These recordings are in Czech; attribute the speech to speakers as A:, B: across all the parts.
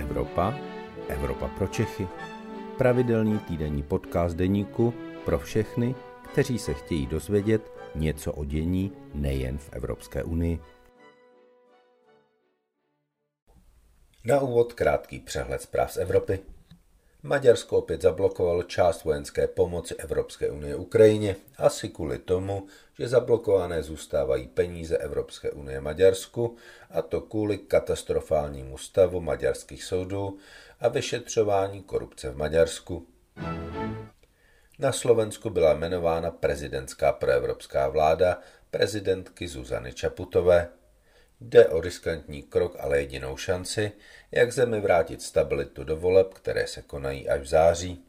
A: Evropa, Evropa pro Čechy. Pravidelný týdenní podcast deníku pro všechny, kteří se chtějí dozvědět něco o dění nejen v Evropské unii. Na úvod krátký přehled zpráv z Evropy. Maďarsko opět zablokovalo část vojenské pomoci Evropské unie Ukrajině, asi kvůli tomu, že zablokované zůstávají peníze Evropské unie Maďarsku, a to kvůli katastrofálnímu stavu maďarských soudů a vyšetřování korupce v Maďarsku. Na Slovensku byla jmenována prezidentská proevropská vláda prezidentky Zuzany Čaputové. Jde o riskantní krok, ale jedinou šanci, jak zemi vrátit stabilitu do voleb, které se konají až v září.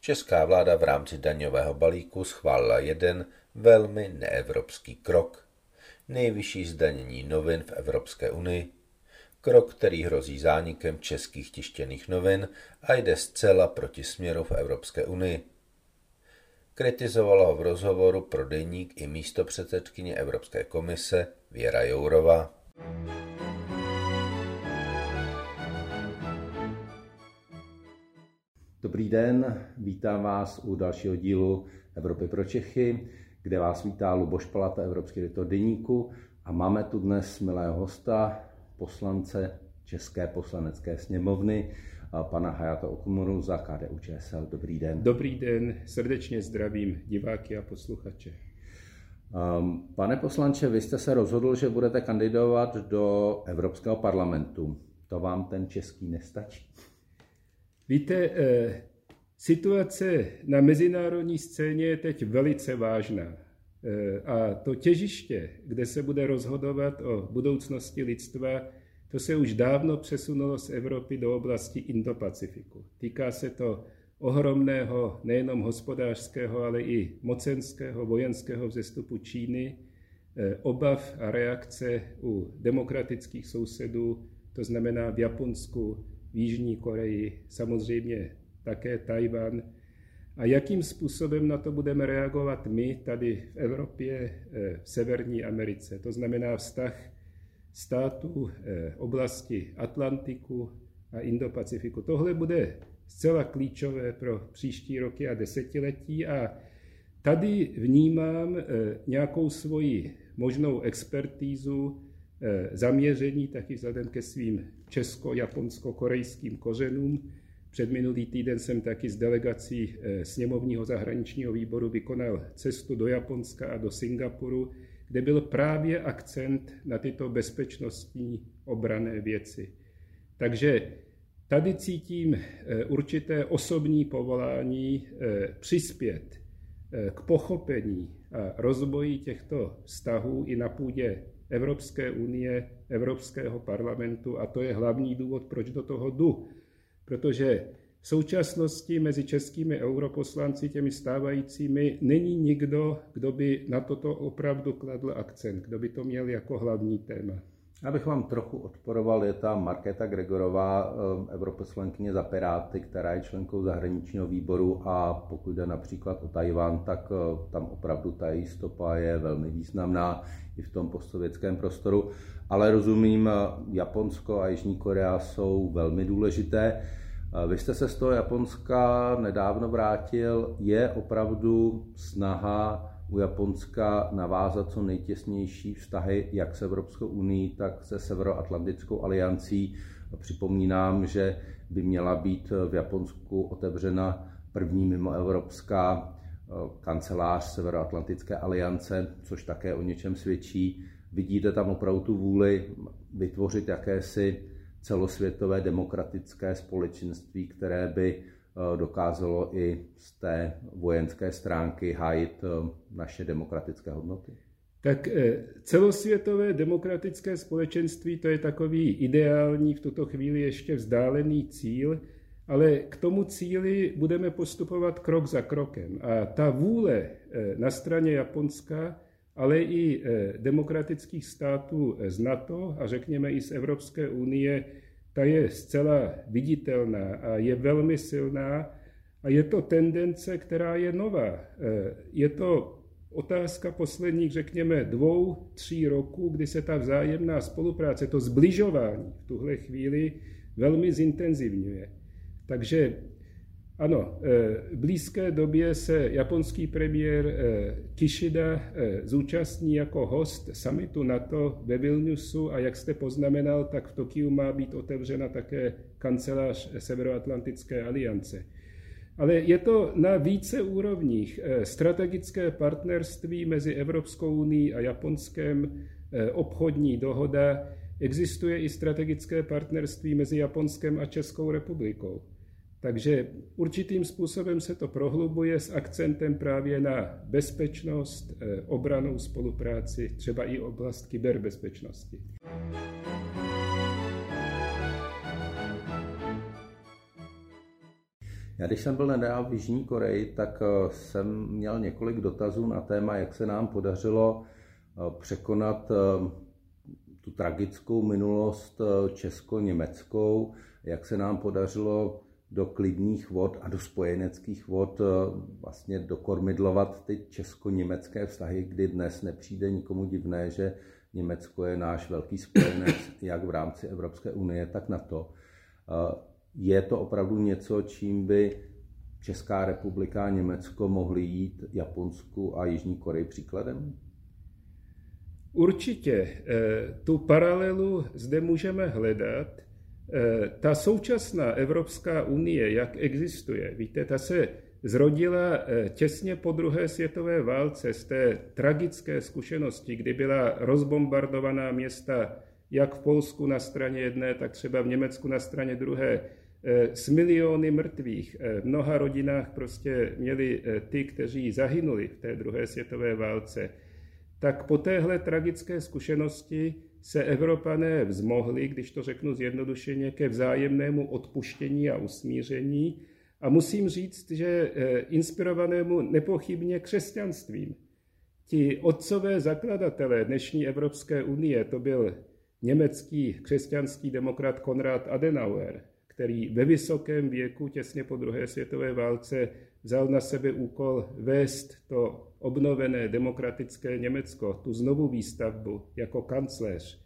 A: Česká vláda v rámci daňového balíku schválila jeden velmi neevropský krok. Nejvyšší zdanění novin v Evropské unii. Krok, který hrozí zánikem českých tištěných novin a jde zcela proti směru v Evropské unii. Kritizovala ho v rozhovoru pro deník i místo předsedkyně Evropské komise Věra Jourová.
B: Dobrý den, vítám vás u dalšího dílu Evropy pro Čechy, kde vás vítá Luboš Palata, Evropský editor deníku a máme tu dnes milého hosta, poslance České poslanecké sněmovny, pana Hayata Okumuru za KDU ČSL. Dobrý den.
C: Dobrý den, srdečně zdravím diváky a posluchače.
B: Um, pane poslanče, vy jste se rozhodl, že budete kandidovat do Evropského parlamentu. To vám ten český nestačí?
C: Víte, eh, situace na mezinárodní scéně je teď velice vážná. Eh, a to těžiště, kde se bude rozhodovat o budoucnosti lidstva, to se už dávno přesunulo z Evropy do oblasti Indo-Pacifiku. Týká se to ohromného nejenom hospodářského, ale i mocenského, vojenského vzestupu Číny, eh, obav a reakce u demokratických sousedů, to znamená v Japonsku, v Jižní Koreji, samozřejmě také Tajvan. A jakým způsobem na to budeme reagovat my tady v Evropě, eh, v Severní Americe? To znamená vztah států eh, oblasti Atlantiku a Indo-Pacifiku. Tohle bude zcela klíčové pro příští roky a desetiletí a tady vnímám eh, nějakou svoji možnou expertízu, zaměření taky vzhledem ke svým česko-japonsko-korejským kořenům. Před minulý týden jsem taky s delegací eh, sněmovního zahraničního výboru vykonal cestu do Japonska a do Singapuru, kde byl právě akcent na tyto bezpečnostní obrané věci. Takže tady cítím eh, určité osobní povolání eh, přispět k pochopení a rozvoji těchto vztahů i na půdě Evropské unie, Evropského parlamentu a to je hlavní důvod, proč do toho jdu. Protože v současnosti mezi českými europoslanci, těmi stávajícími, není nikdo, kdo by na toto opravdu kladl akcent, kdo by to měl jako hlavní téma.
B: Abych vám trochu odporoval, je tam Markéta Gregorová, eh, europoslankyně za Piráty, která je členkou zahraničního výboru a pokud jde například o Tajván, tak eh, tam opravdu ta její stopa je velmi významná i v tom postsovětském prostoru. Ale rozumím, eh, Japonsko a Jižní Korea jsou velmi důležité. Vy jste se z toho Japonska nedávno vrátil. Je opravdu snaha u Japonska navázat co nejtěsnější vztahy jak s Evropskou unii, tak se Severoatlantickou aliancí. Připomínám, že by měla být v Japonsku otevřena první mimoevropská eh, kancelář Severoatlantické aliance, což také o něčem svědčí. Vidíte tam opravdu tu vůli vytvořit jakési celosvětové demokratické společenství, které by dokázalo i z té vojenské stránky hájit eh, naše demokratické hodnoty?
C: Tak eh, celosvětové demokratické společenství to je takový ideální, v tuto chvíli ještě vzdálený cíl, ale k tomu cíli budeme postupovat krok za krokem. A ta vůle na straně Japonska, ale i demokratických států z NATO a řekněme i z Evropské unie ta je zcela viditelná a je velmi silná a je to tendence, která je nová. E, je to otázka posledních, řekněme, dvou, tří roků, kdy se ta vzájemná spolupráce, to zbližování v tuhle chvíli velmi zintenzivňuje. Takže ano, eh, v blízké době se japonský premiér eh, Kishida eh, zúčastní jako host summitu NATO ve Vilniusu a jak jste poznamenal, tak v Tokiu má být otevřena také kancelář Severoatlantické aliance. Ale je to na více úrovních. Strategické partnerství mezi Evropskou unii a Japonskem, obchodní dohoda, existuje i strategické partnerství mezi Japonskem a Českou republikou. Takže určitým způsobem se to prohlubuje s akcentem právě na bezpečnost, eh, obranou spolupráci, třeba i oblast kyberbezpečnosti.
B: Já když jsem byl nedávno v Jižní Koreji, tak eh, jsem měl několik dotazů na téma, jak se nám podařilo eh, překonat tu tragickou minulost česko-německou, jak se nám podařilo do klidných vod a do spojeneckých vod eh, vlastně dokormidlovat ty česko-německé vztahy, kdy dnes nepřijde nikomu divné, že Německo je náš velký spojenec jak v rámci Evropské unie, tak NATO. Eh, je to opravdu něco, čím by Česká republika a Německo mohly jít Japonsku a Jižní Koreji příkladem?
C: Určitě. Eh, tu paralelu zde můžeme hledat ta současná Evropská unie, jak existuje, víte, ta se zrodila eh, těsně po druhé světové válce z té tragické zkušenosti, kdy byla rozbombardovaná města jak v Polsku na straně jedné, tak třeba v Německu na straně druhé, eh, s miliony mrtvých. V mnoha rodinách prostě měli ty, kteří zahynuli v té druhé světové válce. Tak po téhle tragické zkušenosti se Evropané vzmohli, když to řeknu zjednodušeně, ke vzájemnému odpuštění a usmíření. A musím říct, že eh, inspirovanému nepochybně křesťanstvím. Ti otcové zakladatelé dnešní Evropské unie, to byl německý křesťanský demokrat Konrad Adenauer, který ve vysokém věku, těsně po druhé světové válce, vzal na sebe úkol vést to obnovené demokratické Německo, tu znovu výstavbu jako kancléř.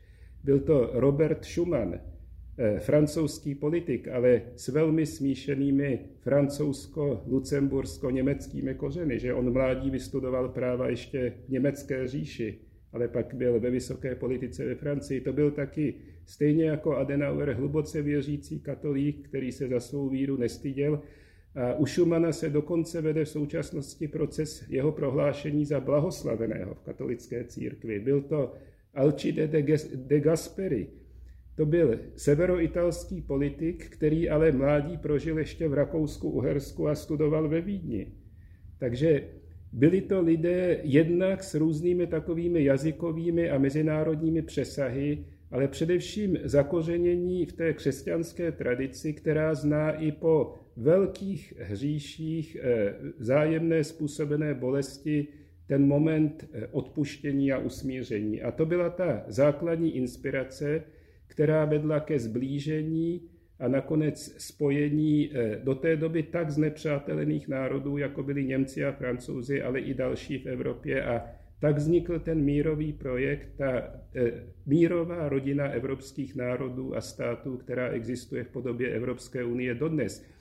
C: Byl to Robert Schumann, eh, francouzský politik, ale s velmi smíšenými francouzsko-lucembursko-německými kořeny, že on mládí vystudoval práva ještě v německé říši, ale pak byl ve vysoké politice ve Francii. To byl taky stejně jako Adenauer hluboce věřící katolík, který se za svou víru nestyděl u Schumana se dokonce vede v současnosti proces jeho prohlášení za blahoslaveného v katolické církvi. Byl to Alcide de Gasperi. To byl severoitalský politik, který ale mládí prožil ještě v Rakousku, Uhersku a studoval ve Vídni. Takže byli to lidé jednak s různými takovými jazykovými a mezinárodními přesahy, ale především zakořenění v té křesťanské tradici, která zná i po velkých hříších eh, zájemné způsobené bolesti ten moment eh, odpuštění a usmíření. A to byla ta základní inspirace, která vedla ke zblížení a nakonec spojení eh, do té doby tak znepřátelených národů, jako byli Němci a Francouzi, ale i další v Evropě. A tak vznikl ten mírový projekt, ta mírová rodina evropských národů a států, která existuje v podobě Evropské unie dodnes.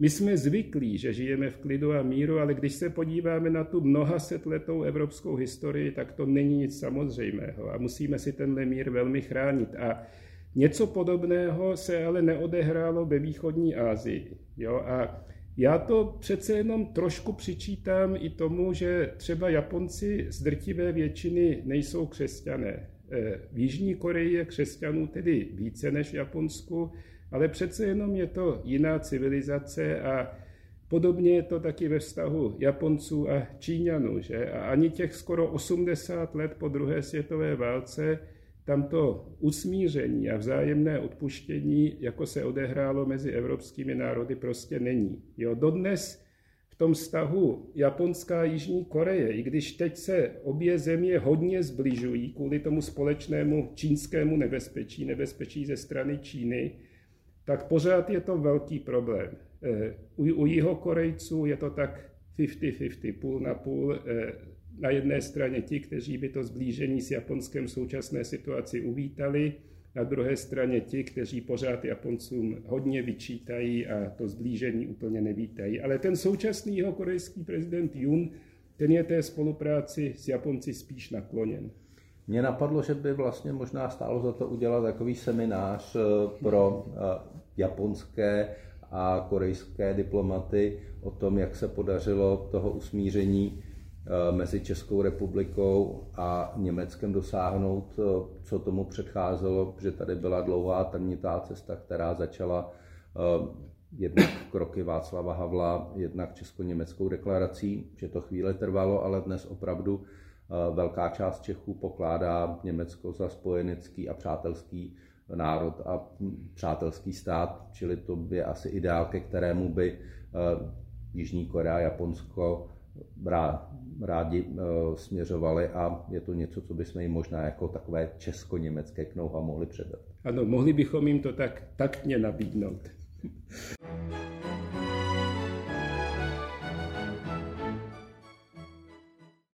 C: My jsme zvyklí, že žijeme v klidu a míru, ale když se podíváme na tu mnoha setletou evropskou historii, tak to není nic samozřejmého a musíme si tenhle mír velmi chránit. A něco podobného se ale neodehrálo ve východní Asii. Jo? A já to přece jenom trošku přičítám i tomu, že třeba Japonci z drtivé většiny nejsou křesťané. Eh, v Jižní Koreji je křesťanů tedy více než v Japonsku, ale přece jenom je to jiná civilizace a podobně je to taky ve vztahu Japonců a Číňanů. Že? A ani těch skoro 80 let po druhé světové válce tam to usmíření a vzájemné odpuštění, jako se odehrálo mezi evropskými národy, prostě není. Jo, dodnes v tom vztahu Japonská a Jižní Koreje, i když teď se obě země hodně zbližují kvůli tomu společnému čínskému nebezpečí, nebezpečí ze strany Číny, tak pořád je to velký problém. Eh, u, u Jihokorejců je to tak 50-50, půl na půl. Eh, na jedné straně ti, kteří by to zblížení s Japonskem v současné situaci uvítali, Na druhé straně ti, kteří pořád Japoncům hodně vyčítají a to zblížení úplně nevítají. Ale ten současný jeho korejský prezident Jun, ten je té spolupráci s Japonci spíš nakloněn.
B: Mně napadlo, že by vlastně možná stálo za to udělat takový seminář eh, pro eh, japonské a korejské diplomaty o tom, jak se podařilo toho usmíření eh, mezi Českou republikou a Německem dosáhnout, co tomu předcházelo, že tady byla dlouhá trnitá cesta, která začala jednak kroky Václava Havla, jednak česko-německou deklarací, že to chvíle trvalo, ale dnes opravdu velká část Čechů pokládá Německo za spojenecký a přátelský národ a přátelský stát, čili to je asi ideál, ke kterému by Jižní Korea a Japonsko rádi směřovali a je to něco, co bychom jim možná jako takové česko-německé knouha mohli předat.
C: Ano, mohli bychom jim to tak taktně nabídnout.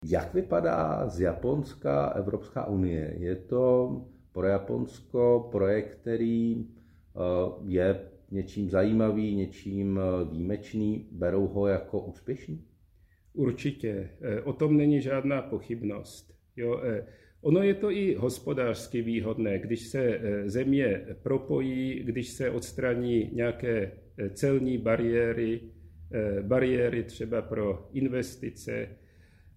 B: Jak vypadá z Japonska Evropská unie? Je to pro Japonsko projekt, který eh, je něčím zajímavý, něčím eh, výjimečný? Berou ho jako úspěšný?
C: Určitě. Eh, o tom není žádná pochybnost. Jo, ono je to i hospodářsky výhodné, když se země propojí, když se odstraní nějaké celní bariéry, bariéry třeba pro investice,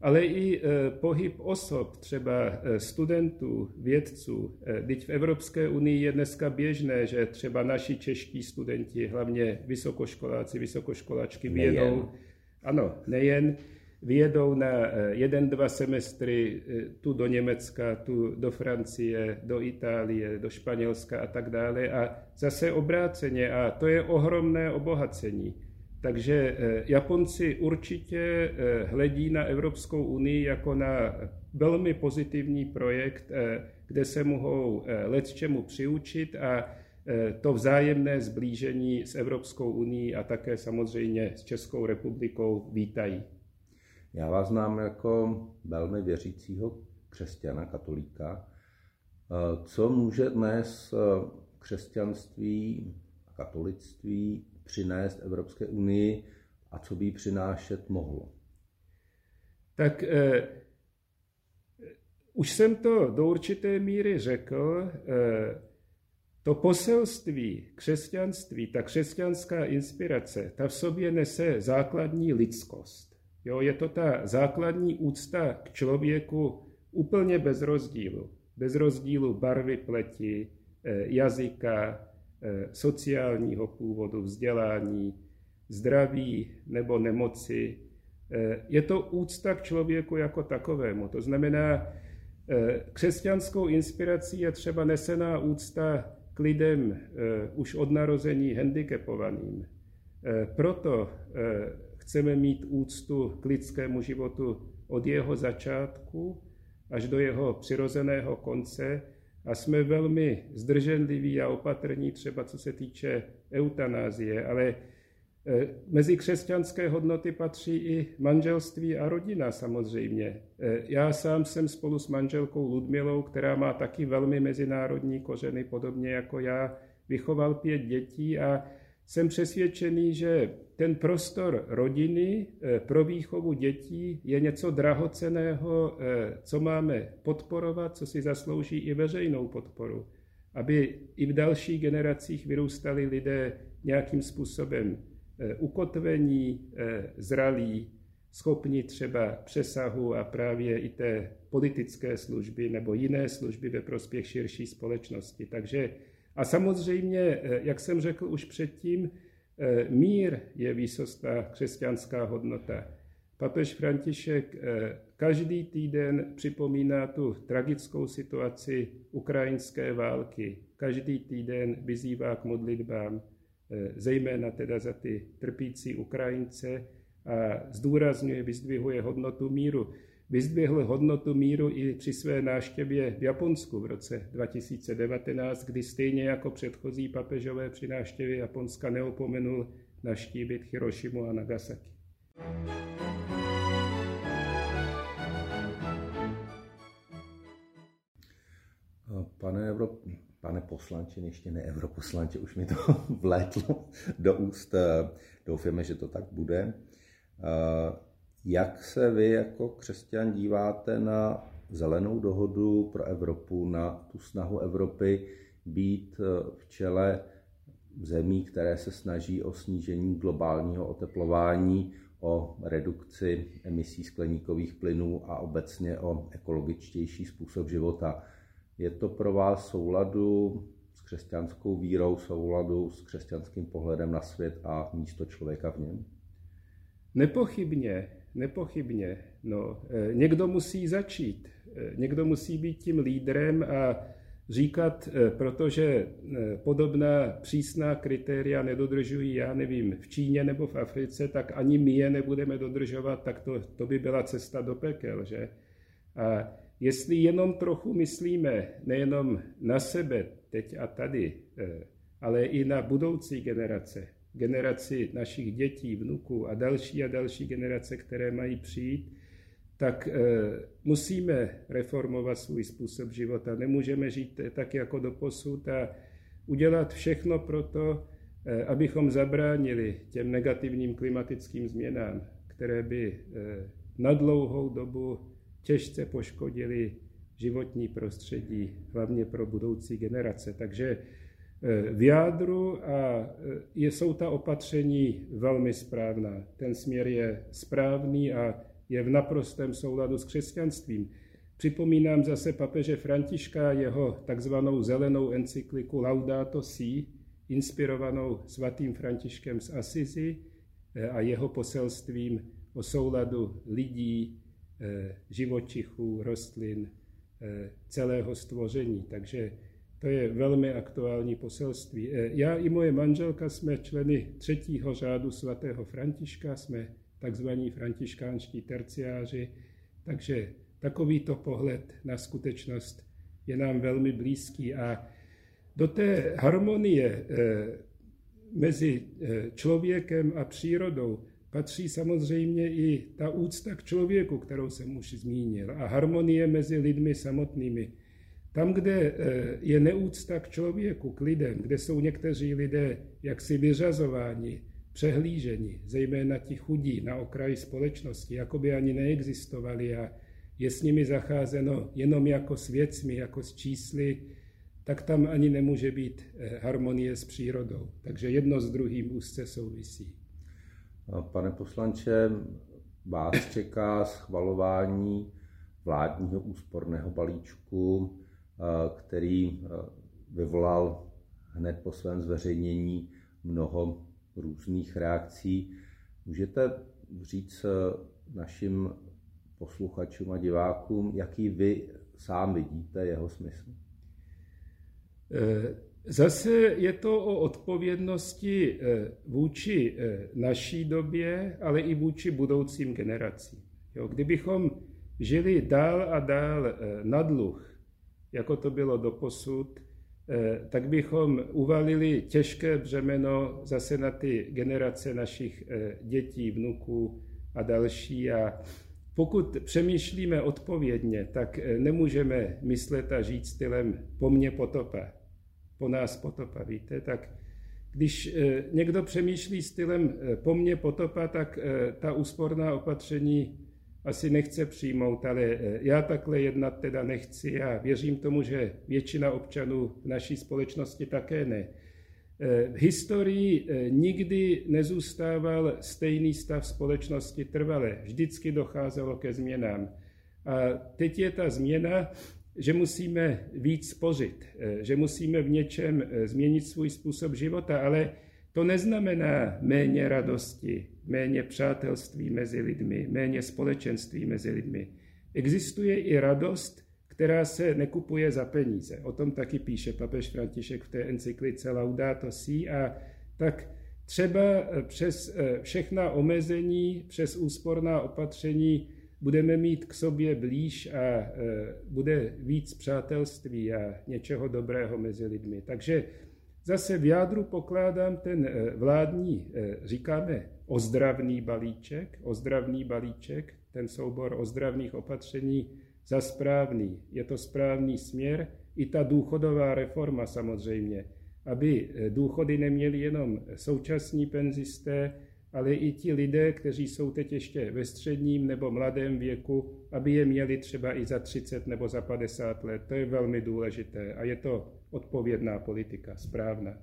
C: ale i e, pohyb osob, třeba e, studentů, vědců. Teď v Evropské unii je dneska běžné, že třeba naši čeští studenti, hlavně vysokoškoláci, vysokoškolačky, vyjedou, ano, nejen, vyjedou na jeden, dva semestry tu do Německa, tu do Francie, do Itálie, do Španělska a tak dále a zase obráceně a to je ohromné obohacení. Takže eh, Japonci určitě eh, hledí na Evropskou unii jako na velmi pozitivní projekt, eh, kde se mohou let čemu přiučit a to vzájemné zblížení s Evropskou unii a také samozřejmě s Českou republikou vítají.
B: Já vás znám jako velmi věřícího křesťana, katolíka. Co může dnes křesťanství a katolictví přinést Evropské unii a co by jí přinášet mohlo?
C: Tak eh, už jsem to do určité míry řekl. Eh, to poselství křesťanství, ta křesťanská inspirace, ta v sobě nese základní lidskost. Jo, je to ta základní úcta k člověku úplně bez rozdílu. Bez rozdílu barvy pleti, eh, jazyka, Eh, sociálního původu, vzdělání, zdraví nebo nemoci. Eh, je to úcta k člověku jako takovému. To znamená, eh, křesťanskou inspirací je třeba nesená úcta k lidem už od narození handicapovaným. Proto chceme mít úctu k lidskému životu od jeho začátku až do jeho přirozeného konce, a jsme velmi zdrženliví a opatrní třeba co se týče eutanázie, ale e, Mezi křesťanské hodnoty patří i manželství a rodina samozřejmě. E, já sám jsem spolu s manželkou Ludmilou, která má taky velmi mezinárodní kořeny, podobně jako já, vychoval pět dětí a jsem přesvědčený, že ten prostor rodiny eh, pro výchovu dětí je něco drahoceného, eh, co máme podporovat, co si zaslouží i veřejnou podporu, aby i v dalších generacích vyrůstali lidé nějakým způsobem eh, ukotvení, zralí, schopni třeba přesahu a právě i té politické služby nebo jiné služby ve prospěch širší společnosti. Takže a samozřejmě, jak jsem řekl už předtím, Eh, mír je výsostná křesťanská hodnota. Papež František eh, každý týden připomíná tu tragickou situaci ukrajinské války. Každý týden vyzývá k modlitbám, eh, zejména teda za ty trpící Ukrajince a zdůrazňuje, vyzdvihuje hodnotu míru vyzdvihl hodnotu míru i při své náštěvě v Japonsku v roce 2019, kdy stejně jako předchozí papežové při náštěvě Japonska neopomenul naštívit Hirošimu a Nagasaki.
B: Pane, Evrop, pane poslanče, ještě ne europoslanče, už mi to vlétlo do úst. Doufáme, že to tak bude. Jak se vy jako křesťan díváte na zelenou dohodu pro Evropu, na tu snahu Evropy být v čele zemí, které se snaží o snížení globálního oteplování, o redukci emisí skleníkových plynů a obecně o ekologičtější způsob života. Je to pro vás souladu s křesťanskou vírou, souladu s křesťanským pohledem na svět a místo člověka v něm?
C: Nepochybně, nepochybně. No, eh, někdo musí začít, eh, někdo musí být tím lídrem a říkat, eh, protože podobná přísná kritéria nedodržují, já nevím, v Číně nebo v Africe, tak ani my je nebudeme dodržovat, tak to, to by byla cesta do pekel, že? A jestli jenom trochu myslíme nejenom na sebe teď a tady, ale i na budoucí generace, generaci našich dětí, vnuků a další a další generace, které mají přijít, tak e, musíme reformovat svůj způsob života. Nemůžeme žít tak jako do posud a udělat všechno pro to, e, abychom zabránili těm negativním klimatickým změnám, které by e, na dlouhou dobu těžce poškodili životní prostředí, hlavně pro budoucí generace. Takže v jádru a je, jsou ta opatření velmi správná. Ten směr je správný a je v naprostém souladu s křesťanstvím. Připomínám zase papeže Františka jeho takzvanou zelenou encykliku Laudato Si, inspirovanou svatým Františkem z Asizi eh, a jeho poselstvím o souladu lidí, eh, živočichů, rostlin, eh, celého stvoření. Takže to je velmi aktuální poselství. Já i moje manželka jsme členy třetího řádu svatého Františka, jsme takzvaní františkánští terciáři, takže takovýto pohled na skutečnost je nám velmi blízký a do té harmonie eh, mezi eh, člověkem a přírodou patří samozřejmě i ta úcta k člověku, kterou jsem už zmínil, a harmonie mezi lidmi samotnými. Tam, kde eh, je neúcta k člověku, k lidem, kde jsou někteří lidé jaksi vyřazováni, přehlíženi, zejména ti chudí na okraji společnosti, jako by ani neexistovali a je s nimi zacházeno jenom jako s věcmi, jako s čísly, tak tam ani nemůže být eh, harmonie s přírodou. Takže jedno s druhým úzce souvisí.
B: Pane poslanče, vás čeká schvalování vládního úsporného balíčku, který eh, vyvolal hned po svém zveřejnění mnoho různých reakcí. Můžete říct eh, našim posluchačům a divákům, jaký vy sám vidíte jeho smysl?
C: Eh, zase je to o odpovědnosti eh, vůči naší době, ale i vůči budoucím generacím. Kdybychom žili dál a dál na dluh, jako to bylo doposud, Eh, tak bychom uvalili těžké břemeno zase na ty generace našich eh, dětí, vnuků a další. A pokud přemýšlíme odpovědně, tak eh, nemůžeme myslet a žít stylem po mně potopa, po nás potopa, víte? Tak když někdo přemýšlí stylem po mně potopa, tak ta úsporná opatření asi nechce přijmout, ale eh, já takhle jednat teda nechci a věřím tomu, že většina občanů v naší společnosti také ne. Eh, v historii eh, nikdy nezůstával stejný stav společnosti trvale. Vždycky docházelo ke změnám. A teď je ta změna, že musíme víc spořit, že musíme v něčem změnit svůj způsob života, ale to neznamená méně radosti, méně přátelství mezi lidmi, méně společenství mezi lidmi. Existuje i radost, která se nekupuje za peníze. O tom taky píše papež František v té encyklice Laudato Si a tak třeba přes eh, všechna omezení, přes úsporná opatření budeme mít k sobě blíž a eh, bude víc přátelství a něčeho dobrého mezi lidmi. Takže Zase v jádru pokládám ten eh, vládní, eh, říkáme, ozdravný balíček, ozdravný balíček, ten soubor ozdravných opatření za správný. Je to správný směr, i ta důchodová reforma samozřejmě, aby důchody neměli jenom současní penzisté, ale i ti lidé, kteří jsou teď ještě ve středním nebo mladém věku, aby je měli třeba i za 30 nebo za 50 let. To je velmi důležité a je to odpovědná politika, správná.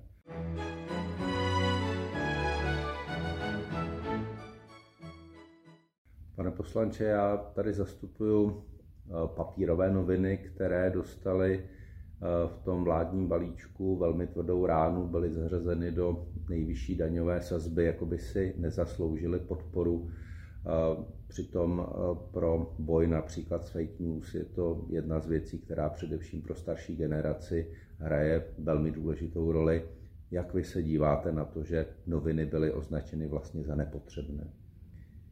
B: Pane poslanče, já tady zastupuju eh, papírové noviny, které dostaly eh, v tom vládním balíčku velmi tvrdou ránu, byly zařazeny do nejvyšší daňové sazby, jako by si nezasloužili podporu. Eh, přitom pro boj například s fake news je to jedna z věcí, která především pro starší generaci hraje velmi důležitou roli. Jak vy se díváte na to, že noviny byly označeny vlastně za nepotřebné?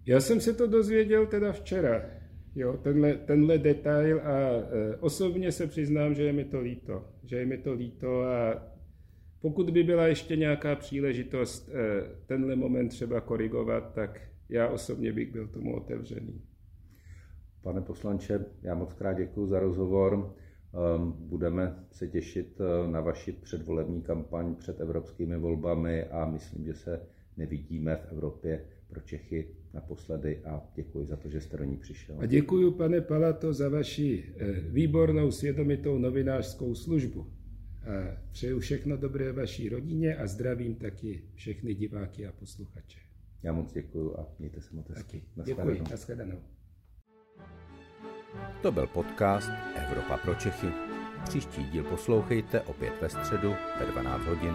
C: Já jsem se to dozvěděl teda včera, jo, tenhle, tenhle detail a e, osobně se přiznám, že je mi to líto, že je mi to líto a pokud by byla ještě nějaká příležitost e, tenhle moment třeba korigovat, tak já osobně bych byl tomu otevřený.
B: Pane poslanče, já moc krát děkuji za rozhovor. Ehm, budeme se těšit e, na vaši předvolební kampaň před evropskými volbami a myslím, že se nevidíme v Evropě pro Čechy naposledy a děkuji za to, že jste do ní přišel.
C: A děkuji, pane Palato, za vaši eh, výbornou svědomitou novinářskou službu. A přeju všechno dobré vaší rodině a zdravím taky všechny diváky a posluchače.
B: Já moc děkuji a mějte se moc hezky.
C: Děkuji, nashledanou.
A: To byl podcast Evropa pro Čechy. Příští díl poslouchejte opět ve středu ve 12 hodin.